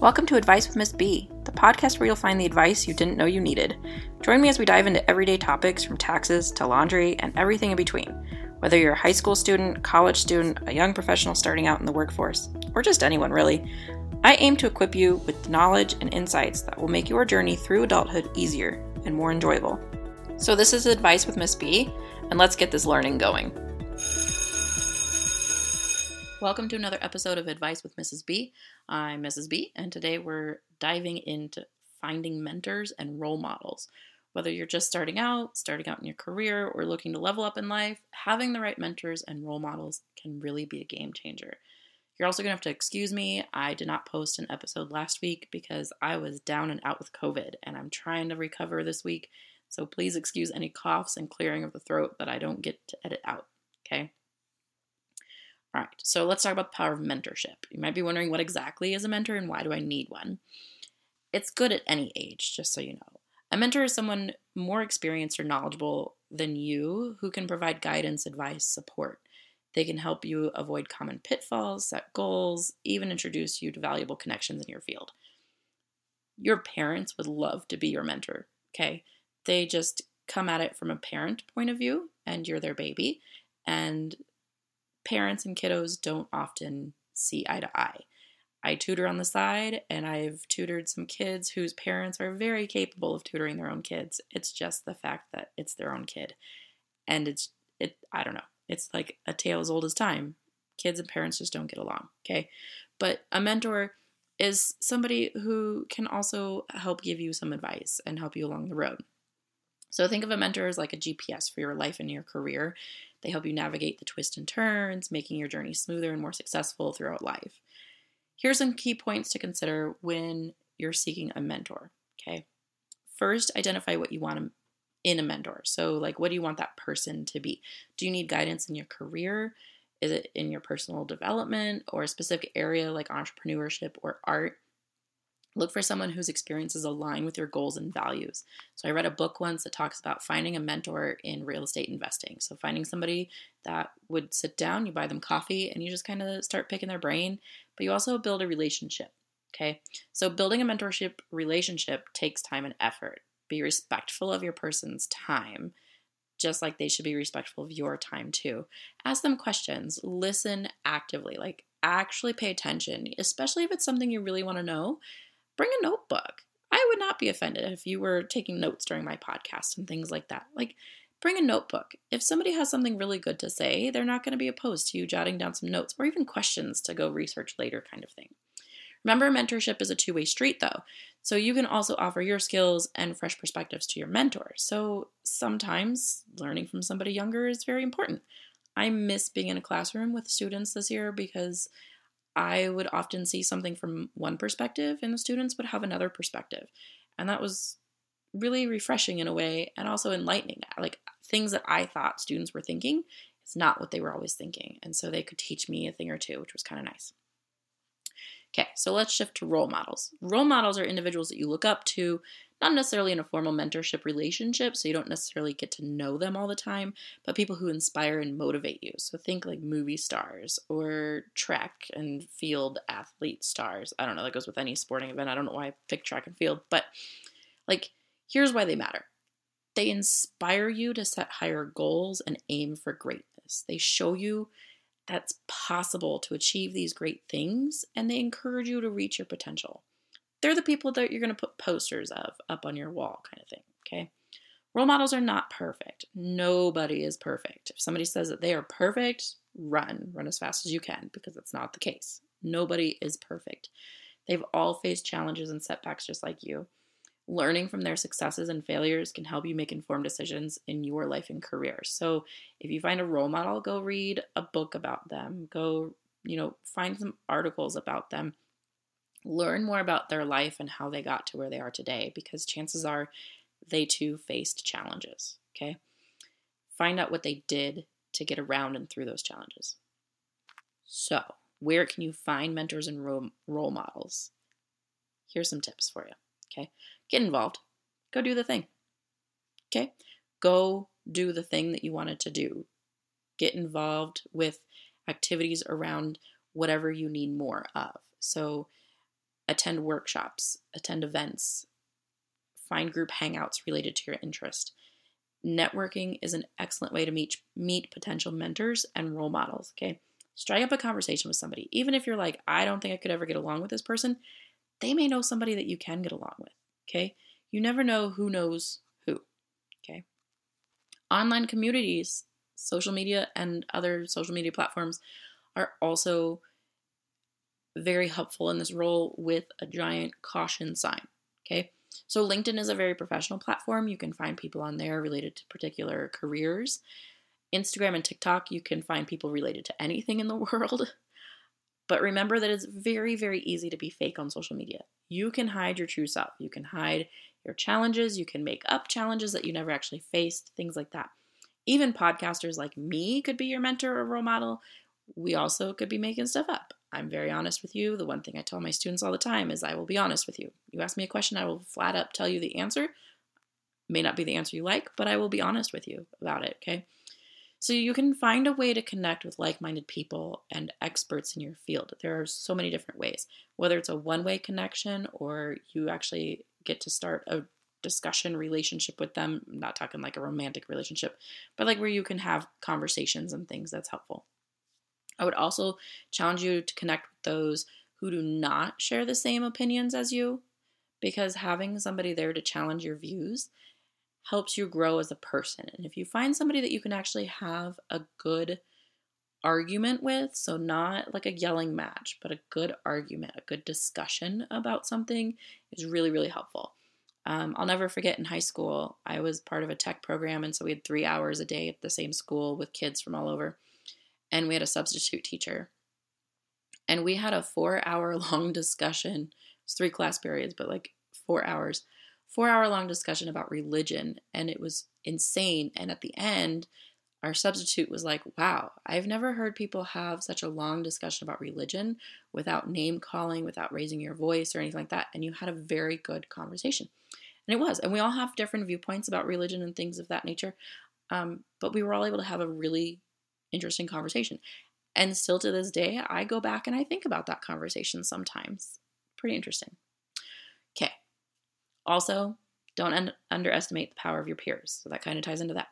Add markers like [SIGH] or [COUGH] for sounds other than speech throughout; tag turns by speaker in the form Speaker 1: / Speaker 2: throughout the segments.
Speaker 1: Welcome to Advice with Miss B, the podcast where you'll find the advice you didn't know you needed. Join me as we dive into everyday topics from taxes to laundry and everything in between. Whether you're a high school student, college student, a young professional starting out in the workforce, or just anyone really, I aim to equip you with knowledge and insights that will make your journey through adulthood easier and more enjoyable. So, this is Advice with Miss B, and let's get this learning going. Welcome to another episode of Advice with Mrs. B. I'm Mrs. B, and today we're diving into finding mentors and role models. Whether you're just starting out, starting out in your career, or looking to level up in life, having the right mentors and role models can really be a game changer. You're also going to have to excuse me. I did not post an episode last week because I was down and out with COVID, and I'm trying to recover this week. So please excuse any coughs and clearing of the throat that I don't get to edit out. Okay? All right, so let's talk about the power of mentorship. You might be wondering what exactly is a mentor and why do I need one? It's good at any age, just so you know. A mentor is someone more experienced or knowledgeable than you who can provide guidance, advice, support. They can help you avoid common pitfalls, set goals, even introduce you to valuable connections in your field. Your parents would love to be your mentor, okay? They just come at it from a parent point of view, and you're their baby, and parents and kiddos don't often see eye to eye. I tutor on the side, and I've tutored some kids whose parents are very capable of tutoring their own kids. It's just the fact that it's their own kid. And it's, it, I don't know, it's like a tale as old as time. Kids and parents just don't get along, okay? But a mentor is somebody who can also help give you some advice and help you along the road. So think of a mentor as like a GPS for your life and your career. They help you navigate the twists and turns, making your journey smoother and more successful throughout life. Here's some key points to consider when you're seeking a mentor. Okay. First, identify what you want in a mentor. So, like, what do you want that person to be? Do you need guidance in your career? Is it in your personal development or a specific area like entrepreneurship or art? Look for someone whose experiences align with your goals and values. So, I read a book once that talks about finding a mentor in real estate investing. So, finding somebody that would sit down, you buy them coffee, and you just kind of start picking their brain, but you also build a relationship. Okay. So, building a mentorship relationship takes time and effort. Be respectful of your person's time, just like they should be respectful of your time too. Ask them questions, listen actively, like actually pay attention, especially if it's something you really want to know bring a notebook. I would not be offended if you were taking notes during my podcast and things like that. Like, bring a notebook. If somebody has something really good to say, they're not going to be opposed to you jotting down some notes or even questions to go research later, kind of thing. Remember, mentorship is a two way street, though. So you can also offer your skills and fresh perspectives to your mentor. So sometimes learning from somebody younger is very important. I miss being in a classroom with students this year because I would often see something from one perspective and the students would have another perspective. And that was really refreshing in a way and also enlightening. Like things that I thought students were thinking it's not what they were always thinking. And so they could teach me a thing or two, which was kind of nice. Okay, so let's shift to role models. Role models are individuals that you look up to, not necessarily in a formal mentorship relationship, so you don't necessarily get to know them all the time, but people who inspire and motivate you. So think like movie stars or track and field athlete stars. I don't know, that goes with any sporting event. I don't know why I picked track and field, but like, here's why they matter. They inspire you to set higher goals and aim for greatness. They show you that's possible to achieve these great things and they encourage you to reach your potential. They're the people that you're going to put posters of up on your wall, kind of thing, okay? Role models are not perfect. Nobody is perfect. If somebody says that they are perfect, run. Run as fast as you can because that's not the case. Nobody is perfect. They've all faced challenges and setbacks just like you. Learning from their successes and failures can help you make informed decisions in your life and career. So, if you find a role model, go read a book about them. Go, you know, find some articles about them. Learn more about their life and how they got to where they are today because chances are they too faced challenges, okay? Find out what they did to get around and through those challenges. So, where can you find mentors and role, models? Here's some tips for you, okay? Get involved. Go do the thing. Okay? Go do the thing that you wanted to do. Get involved with activities around whatever you need more of. So, attend workshops, attend events, find group hangouts related to your interest. Networking is an excellent way to meet meet potential mentors and role models, okay? Strike up a conversation with somebody. Even if you're like, I don't think I could ever get along with this person, they may know somebody that you can get along with, okay? You never know who knows who, okay? Online communities, social media, and other social media platforms are also very helpful in this role with a giant caution sign, okay? So, LinkedIn is a very professional platform. You can find people on there related to particular careers. Instagram and TikTok, you can find people related to anything in the [LAUGHS] world. But remember that it's very, very easy to be fake on social media. You can hide your true self. You can hide your challenges. You can make up challenges that you never actually faced, things like that. Even podcasters like me could be your mentor or role model. We also could be making stuff up. I'm very honest with you. The one thing I tell my students all the time is I will be honest with you. You ask me a question, I will flat up tell you the answer. May not be the answer you like, but I will be honest with you about it, okay? So you can find a way to connect with like minded people and experts in your field. There are so many different ways, whether it's a one way connection or you actually get to start a discussion relationship with them. I'm not talking like a romantic relationship, but like where you can have conversations and things that's helpful. I would also challenge you to connect with those who do not share the same opinions as you because having somebody there to challenge your views helps you grow as a person. And if you find somebody that you can actually have a good argument with, so not like a yelling match, but a good argument, a good discussion about something is really, really helpful. Um, I'll never forget in high school, I was part of a tech program, and so we had three hours a day at the same school with kids from all over. And we had a substitute teacher. And we had a four hour [LAUGHS] long discussion. It was three class periods, but like four hours four hour long discussion about religion, and it was insane. And at the end, our substitute was like, Wow, I've never heard people have such a long discussion about religion without name calling, without raising your voice or anything like that. And you had a very good conversation. And it was. And we all have different viewpoints about religion and things of that nature. Um, but we were all able to have a really interesting conversation. And still to this day, I go back and I think about that conversation sometimes. Pretty interesting. Okay, also, don't un- underestimate the power of your peers. So that kind of ties into that.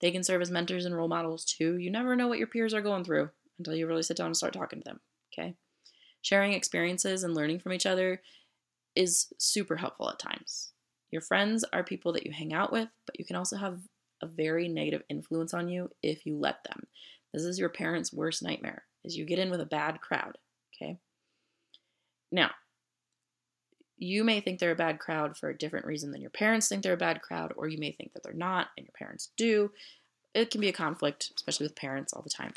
Speaker 1: They can serve as mentors and role models too. You never know what your peers are going through until you really sit down and start talking to them. Okay. Sharing experiences and learning from each other is super helpful at times. Your friends are people that you hang out with, but you can also have a very negative influence on you if you let them. This is your parents' worst nightmare is you get in with a bad crowd, okay? Now, you may think they're a bad crowd for a different reason than your parents think they're a bad crowd, or you may think that they're not and your parents do. It can be a conflict, especially with parents all the time.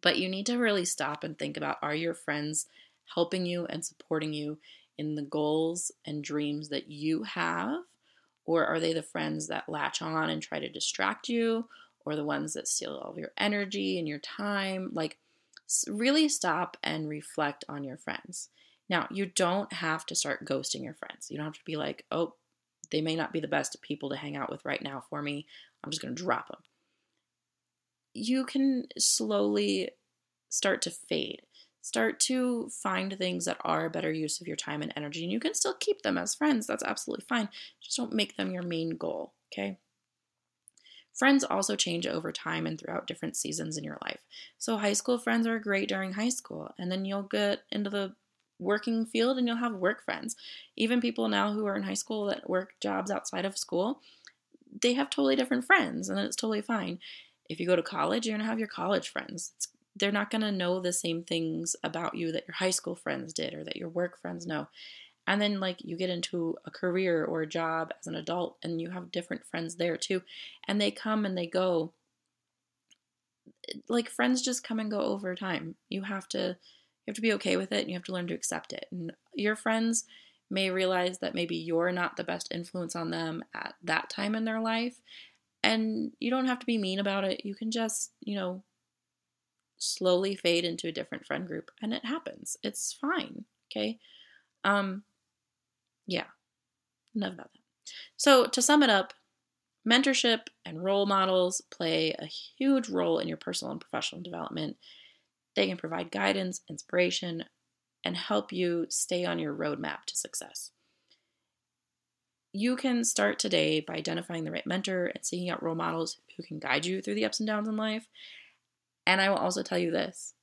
Speaker 1: But you need to really stop and think about are your friends helping you and supporting you in the goals and dreams that you have? Or are they the friends that latch on and try to distract you? Or the ones that steal all of your energy and your time? Like, really stop and reflect on your friends. Now, you don't have to start ghosting your friends. You don't have to be like, oh, they may not be the best people to hang out with right now for me. I'm just going to drop them. You can slowly start to fade. Start to find things that are a better use of your time and energy, and you can still keep them as friends. That's absolutely fine. Just don't make them your main goal, okay? Friends also change over time and throughout different seasons in your life. So, high school friends are great during high school, and then you'll get into the working field and you'll have work friends. Even people now who are in high school that work jobs outside of school, they have totally different friends and it's totally fine. If you go to college, you're going to have your college friends. It's, they're not going to know the same things about you that your high school friends did or that your work friends know. And then, like, you get into a career or a job as an adult and you have different friends there too. And they come and they go. Like, friends just come and go over time. You have to you have to be okay with it and you have to learn to accept it. And your friends may realize that maybe you're not the best influence on them at that time in their life. And you don't have to be mean about it. You can just, you know, slowly fade into a different friend group and it happens. It's fine. Okay. Um, yeah. Enough about that. So to sum it up, mentorship and role models play a huge role in your personal and professional development. They can provide guidance, inspiration, and help you stay on your roadmap to success. You can start today by identifying the right mentor and seeking out role models who can guide you through the ups and downs in life. And I will also tell you this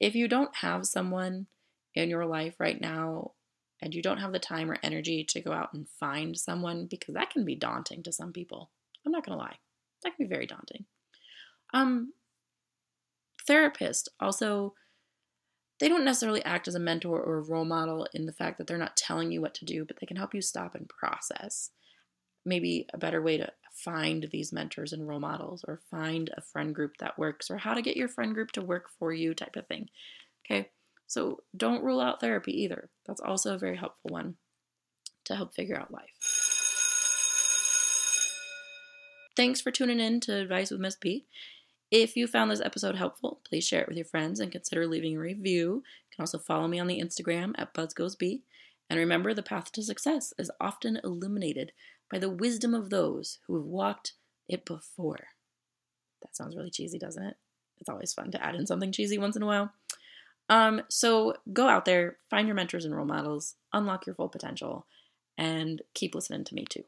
Speaker 1: if you don't have someone in your life right now and you don't have the time or energy to go out and find someone, because that can be daunting to some people, I'm not going to lie, that can be very daunting. Um, therapists also they don't necessarily act as a mentor or a role model in the fact that they're not telling you what to do, but they can help you stop and process. Maybe a better way to find these mentors and role models, or find a friend group that works, or how to get your friend group to work for you, type of thing. Okay, so don't rule out therapy either. That's also a very helpful one to help figure out life. Thanks for tuning in to Advice with Miss B. If you found this episode helpful, please share it with your friends and consider leaving a review. You can also follow me on the Instagram at BuzzGoesB. And remember, the path to success is often illuminated by the wisdom of those who have walked it before. That sounds really cheesy, doesn't it? It's always fun to add in something cheesy once in a while. Um, so go out there, find your mentors and role models, unlock your full potential, and keep listening to me too.